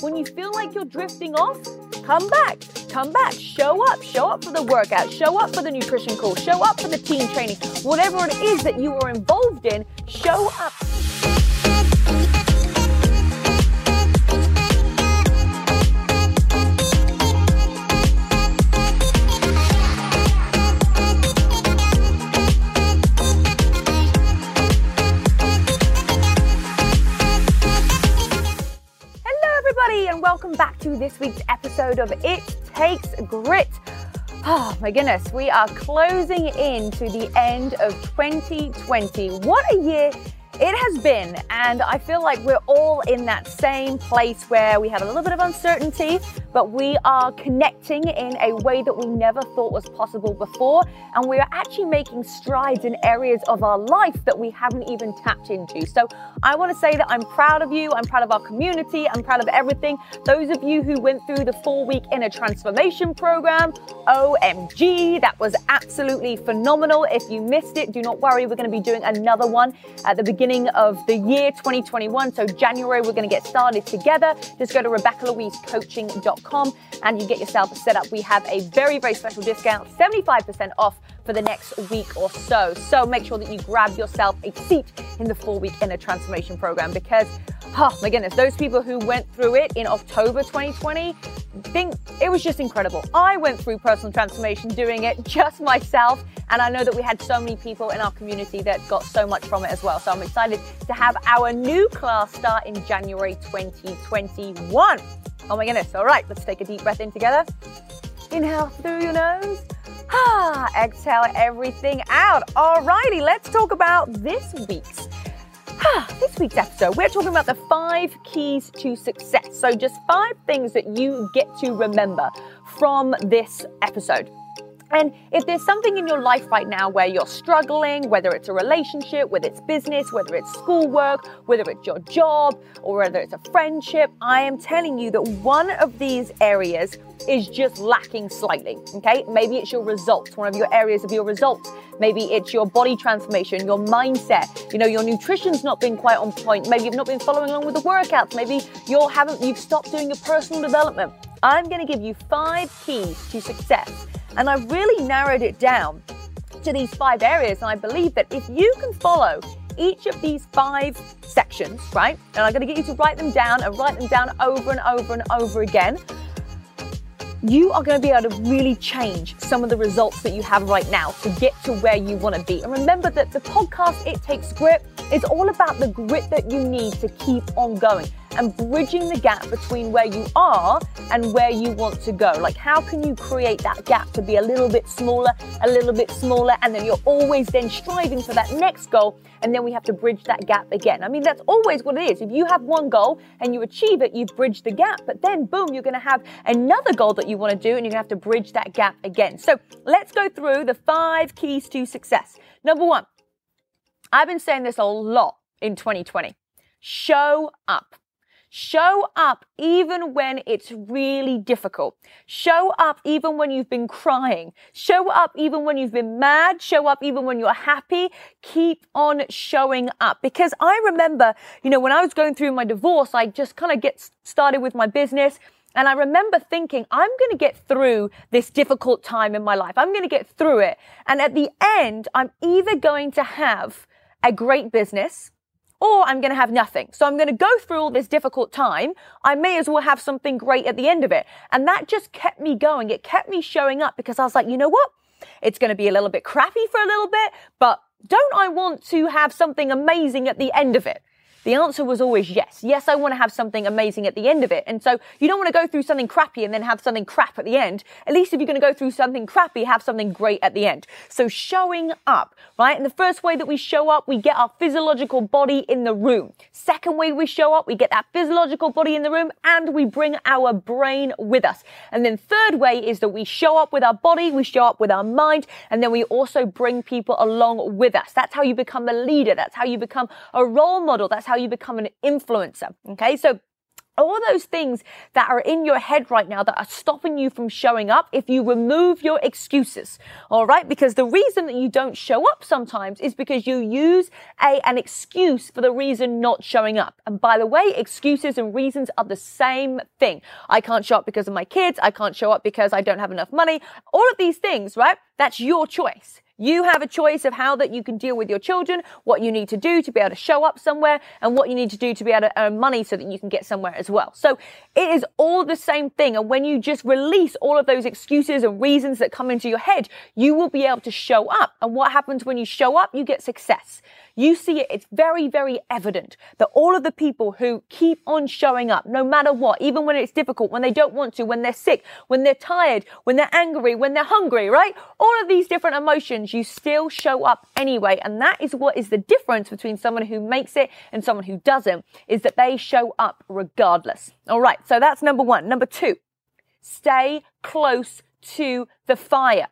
when you feel like you're drifting off, come back, come back, show up, show up for the workout, show up for the nutrition call, show up for the team training, whatever it is that you are involved in, show up. And welcome back to this week's episode of It Takes Grit. Oh my goodness, we are closing in to the end of 2020. What a year it has been, and I feel like we're all in that same place where we have a little bit of uncertainty, but we are connecting in a way that we never thought was possible before. And we are actually making strides in areas of our life that we haven't even tapped into. So I want to say that I'm proud of you. I'm proud of our community. I'm proud of everything. Those of you who went through the four week inner transformation program, OMG, that was absolutely phenomenal. If you missed it, do not worry. We're going to be doing another one at the beginning beginning of the year 2021. So January, we're going to get started together. Just go to RebeccaLouiseCoaching.com and you get yourself set up. We have a very, very special discount, 75% off for the next week or so. So make sure that you grab yourself a seat in the four week inner transformation program because, oh my goodness, those people who went through it in October 2020, think it was just incredible. I went through personal transformation doing it just myself, and I know that we had so many people in our community that got so much from it as well. So I'm excited to have our new class start in January 2021. Oh my goodness. All right, let's take a deep breath in together. Inhale through your nose. Ah, exhale everything out. Alrighty, let's talk about this week's this week's episode. We're talking about the five keys to success. So just five things that you get to remember from this episode. And if there's something in your life right now where you're struggling, whether it's a relationship, whether it's business, whether it's schoolwork, whether it's your job, or whether it's a friendship, I am telling you that one of these areas is just lacking slightly. Okay, maybe it's your results, one of your areas of your results. Maybe it's your body transformation, your mindset. You know, your nutrition's not been quite on point. Maybe you've not been following along with the workouts. Maybe you haven't. You've stopped doing your personal development. I'm going to give you five keys to success, and I've really narrowed it down to these five areas. And I believe that if you can follow each of these five sections, right? And I'm going to get you to write them down and write them down over and over and over again you are going to be able to really change some of the results that you have right now to get to where you want to be. And remember that the podcast, It Takes Grit, is all about the grit that you need to keep on going and bridging the gap between where you are and where you want to go. Like, how can you create that gap to be a little bit smaller, a little bit smaller, and then you're always then striving for that next goal, and then we have to bridge that gap again. I mean, that's always what it is. If you have one goal and you achieve it, you bridge the gap, but then boom, you're gonna have another goal that you wanna do, and you're gonna have to bridge that gap again. So let's go through the five keys to success. Number one, I've been saying this a lot in 2020. Show up. Show up even when it's really difficult. Show up even when you've been crying. Show up even when you've been mad. Show up even when you're happy. Keep on showing up. Because I remember, you know, when I was going through my divorce, I just kind of get started with my business. And I remember thinking, I'm going to get through this difficult time in my life. I'm going to get through it. And at the end, I'm either going to have a great business or I'm going to have nothing. So I'm going to go through all this difficult time. I may as well have something great at the end of it. And that just kept me going. It kept me showing up because I was like, you know what? It's going to be a little bit crappy for a little bit, but don't I want to have something amazing at the end of it? The answer was always yes. Yes, I want to have something amazing at the end of it. And so you don't want to go through something crappy and then have something crap at the end. At least if you're going to go through something crappy, have something great at the end. So showing up, right? And the first way that we show up, we get our physiological body in the room. Second way we show up, we get that physiological body in the room and we bring our brain with us. And then third way is that we show up with our body, we show up with our mind, and then we also bring people along with us. That's how you become a leader. That's how you become a role model. That's how how you become an influencer. Okay, so all those things that are in your head right now that are stopping you from showing up if you remove your excuses. All right. Because the reason that you don't show up sometimes is because you use a, an excuse for the reason not showing up. And by the way, excuses and reasons are the same thing. I can't show up because of my kids. I can't show up because I don't have enough money. All of these things, right? That's your choice. You have a choice of how that you can deal with your children, what you need to do to be able to show up somewhere, and what you need to do to be able to earn money so that you can get somewhere as well. So it is all the same thing. And when you just release all of those excuses and reasons that come into your head, you will be able to show up. And what happens when you show up? You get success you see it, it's very, very evident that all of the people who keep on showing up, no matter what, even when it's difficult, when they don't want to, when they're sick, when they're tired, when they're angry, when they're hungry, right? All of these different emotions, you still show up anyway. And that is what is the difference between someone who makes it and someone who doesn't, is that they show up regardless. All right. So that's number one. Number two, stay close to the fire.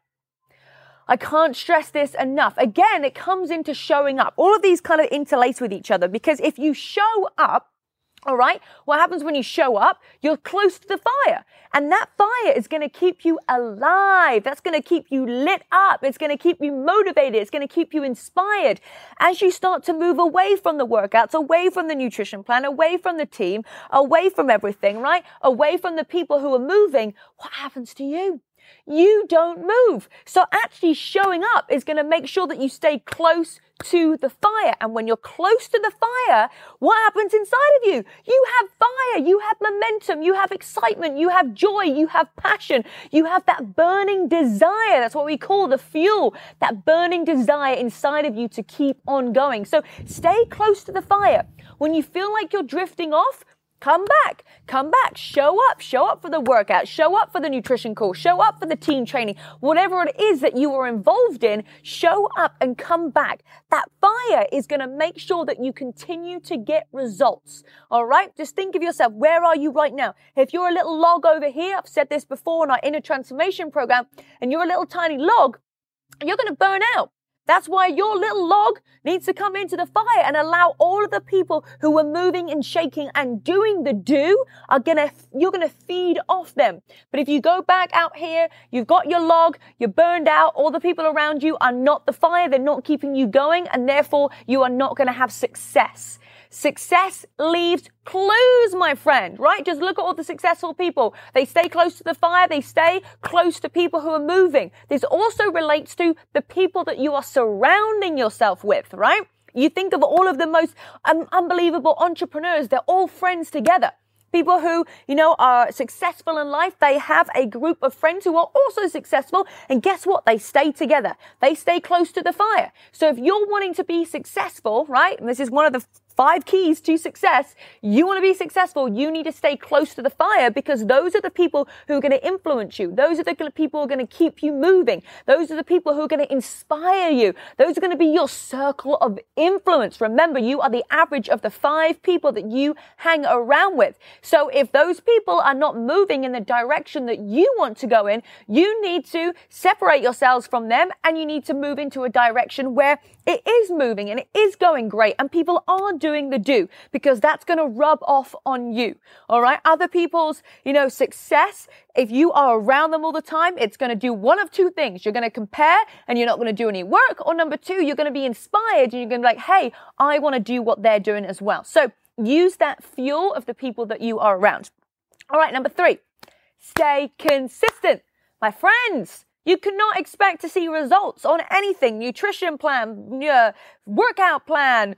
I can't stress this enough. Again, it comes into showing up. All of these kind of interlace with each other because if you show up, all right, what happens when you show up? You're close to the fire. And that fire is going to keep you alive. That's going to keep you lit up. It's going to keep you motivated. It's going to keep you inspired. As you start to move away from the workouts, away from the nutrition plan, away from the team, away from everything, right? Away from the people who are moving, what happens to you? You don't move. So actually showing up is going to make sure that you stay close to the fire. And when you're close to the fire, what happens inside of you? You have fire, you have momentum, you have excitement, you have joy, you have passion, you have that burning desire. That's what we call the fuel, that burning desire inside of you to keep on going. So stay close to the fire. When you feel like you're drifting off, Come back, come back, show up, show up for the workout, show up for the nutrition call, show up for the team training, whatever it is that you are involved in, show up and come back. That fire is going to make sure that you continue to get results. All right. Just think of yourself. Where are you right now? If you're a little log over here, I've said this before in our inner transformation program, and you're a little tiny log, you're going to burn out. That's why your little log needs to come into the fire and allow all of the people who are moving and shaking and doing the do are gonna, you're gonna feed off them. But if you go back out here, you've got your log, you're burned out, all the people around you are not the fire, they're not keeping you going, and therefore you are not gonna have success. Success leaves clues, my friend, right? Just look at all the successful people. They stay close to the fire. They stay close to people who are moving. This also relates to the people that you are surrounding yourself with, right? You think of all of the most um, unbelievable entrepreneurs. They're all friends together. People who, you know, are successful in life, they have a group of friends who are also successful. And guess what? They stay together. They stay close to the fire. So if you're wanting to be successful, right? And this is one of the five keys to success. You want to be successful. You need to stay close to the fire because those are the people who are going to influence you. Those are the people who are going to keep you moving. Those are the people who are going to inspire you. Those are going to be your circle of influence. Remember, you are the average of the five people that you hang around with. So if those people are not moving in the direction that you want to go in, you need to separate yourselves from them and you need to move into a direction where it is moving and it is going great and people are doing the do because that's going to rub off on you. All right. Other people's, you know, success, if you are around them all the time, it's going to do one of two things. You're going to compare and you're not going to do any work. Or number two, you're going to be inspired and you're going to be like, Hey, I want to do what they're doing as well. So use that fuel of the people that you are around. All right. Number three, stay consistent. My friends, you cannot expect to see results on anything. Nutrition plan, workout plan,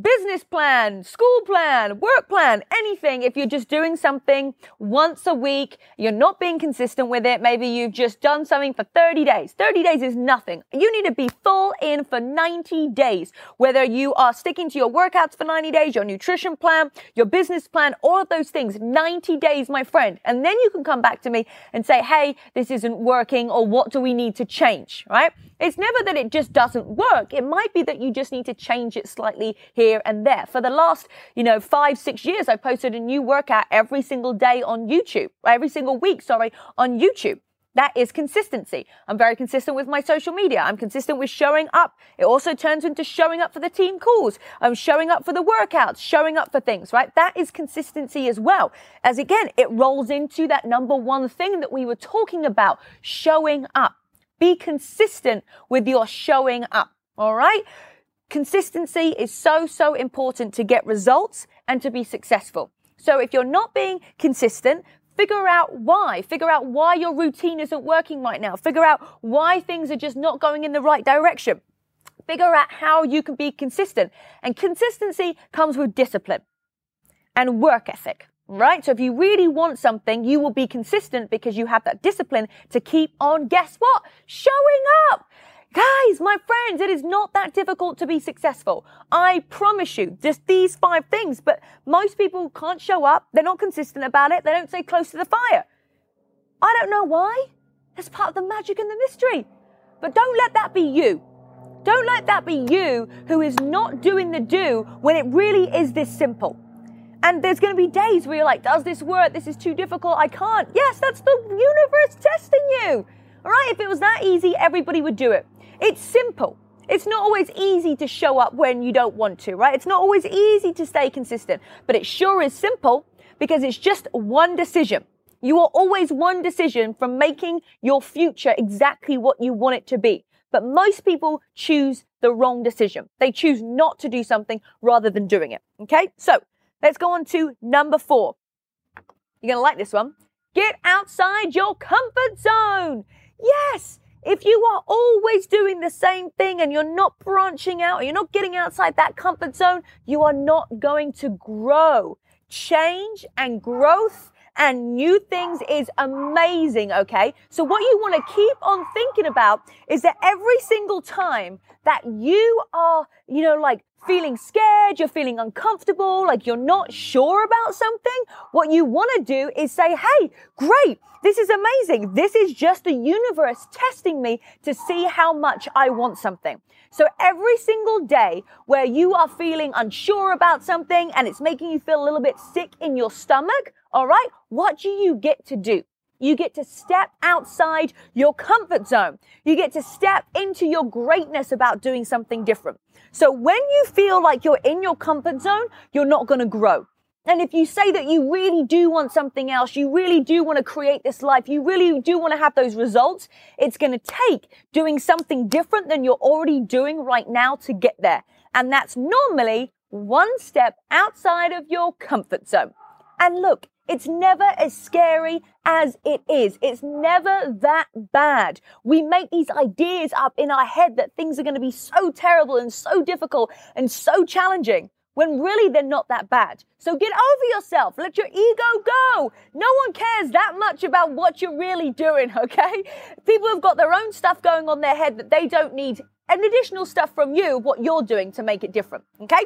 business plan, school plan, work plan, anything. If you're just doing something once a week, you're not being consistent with it. Maybe you've just done something for 30 days. 30 days is nothing. You need to be full in for 90 days. Whether you are sticking to your workouts for 90 days, your nutrition plan, your business plan, all of those things, 90 days, my friend. And then you can come back to me and say, Hey, this isn't working or what do we need to change, right? It's never that it just doesn't work. It might be that you just need to change it slightly here and there. For the last, you know, five, six years, I've posted a new workout every single day on YouTube, every single week, sorry, on YouTube. That is consistency. I'm very consistent with my social media. I'm consistent with showing up. It also turns into showing up for the team calls. I'm showing up for the workouts, showing up for things, right? That is consistency as well. As again, it rolls into that number one thing that we were talking about, showing up. Be consistent with your showing up. All right. Consistency is so, so important to get results and to be successful. So if you're not being consistent, Figure out why. Figure out why your routine isn't working right now. Figure out why things are just not going in the right direction. Figure out how you can be consistent. And consistency comes with discipline and work ethic, right? So if you really want something, you will be consistent because you have that discipline to keep on, guess what? Showing up. Guys, my friends, it is not that difficult to be successful. I promise you, just these five things, but most people can't show up. They're not consistent about it. They don't stay close to the fire. I don't know why. That's part of the magic and the mystery. But don't let that be you. Don't let that be you who is not doing the do when it really is this simple. And there's going to be days where you're like, does this work? This is too difficult. I can't. Yes, that's the universe testing you. All right. If it was that easy, everybody would do it. It's simple. It's not always easy to show up when you don't want to, right? It's not always easy to stay consistent, but it sure is simple because it's just one decision. You are always one decision from making your future exactly what you want it to be. But most people choose the wrong decision. They choose not to do something rather than doing it. Okay. So let's go on to number four. You're going to like this one. Get outside your comfort zone. Yes. If you are always doing the same thing and you're not branching out, you're not getting outside that comfort zone, you are not going to grow. Change and growth and new things is amazing, okay? So what you want to keep on thinking about is that every single time that you are, you know, like feeling scared, you're feeling uncomfortable, like you're not sure about something, what you want to do is say, hey, great, this is amazing. This is just the universe testing me to see how much I want something. So every single day where you are feeling unsure about something and it's making you feel a little bit sick in your stomach, all right, what do you get to do? You get to step outside your comfort zone. You get to step into your greatness about doing something different. So when you feel like you're in your comfort zone, you're not going to grow. And if you say that you really do want something else, you really do want to create this life, you really do want to have those results, it's going to take doing something different than you're already doing right now to get there. And that's normally one step outside of your comfort zone. And look, it's never as scary as it is. It's never that bad. We make these ideas up in our head that things are going to be so terrible and so difficult and so challenging when really they're not that bad. So get over yourself. Let your ego go. No one cares that much about what you're really doing, okay? People have got their own stuff going on their head that they don't need an additional stuff from you, what you're doing to make it different, okay?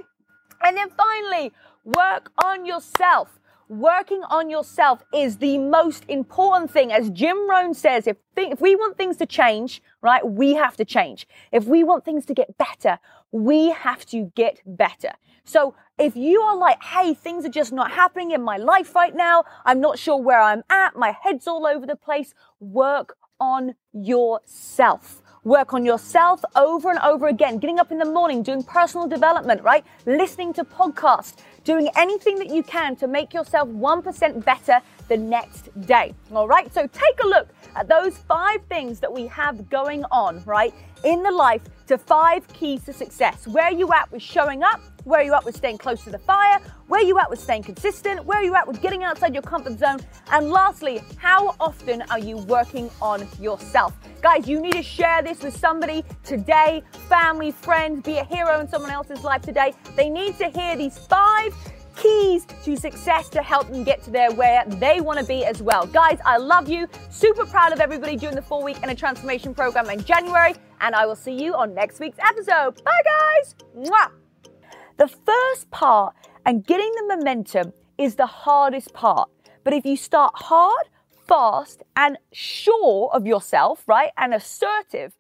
And then finally, work on yourself working on yourself is the most important thing. As Jim Rohn says, if, th- if we want things to change, right, we have to change. If we want things to get better, we have to get better. So if you are like, hey, things are just not happening in my life right now, I'm not sure where I'm at, my head's all over the place, work on yourself. Work on yourself over and over again, getting up in the morning, doing personal development, right? Listening to podcasts, doing anything that you can to make yourself 1% better the next day. All right. So take a look at those five things that we have going on, right, in the life to five keys to success. Where are you at with showing up? Where are you at with staying close to the fire? Where are you at with staying consistent? Where are you at with getting outside your comfort zone? And lastly, how often are you working on yourself? Guys, you need to share this with somebody today, family, friends, be a hero in someone else's life today. They need to hear these five keys to success to help them get to there where they want to be as well. Guys, I love you. Super proud of everybody doing the four week inner transformation program in January. And I will see you on next week's episode. Bye, guys. Mwah. The first part and getting the momentum is the hardest part. But if you start hard, fast, and sure of yourself, right, and assertive,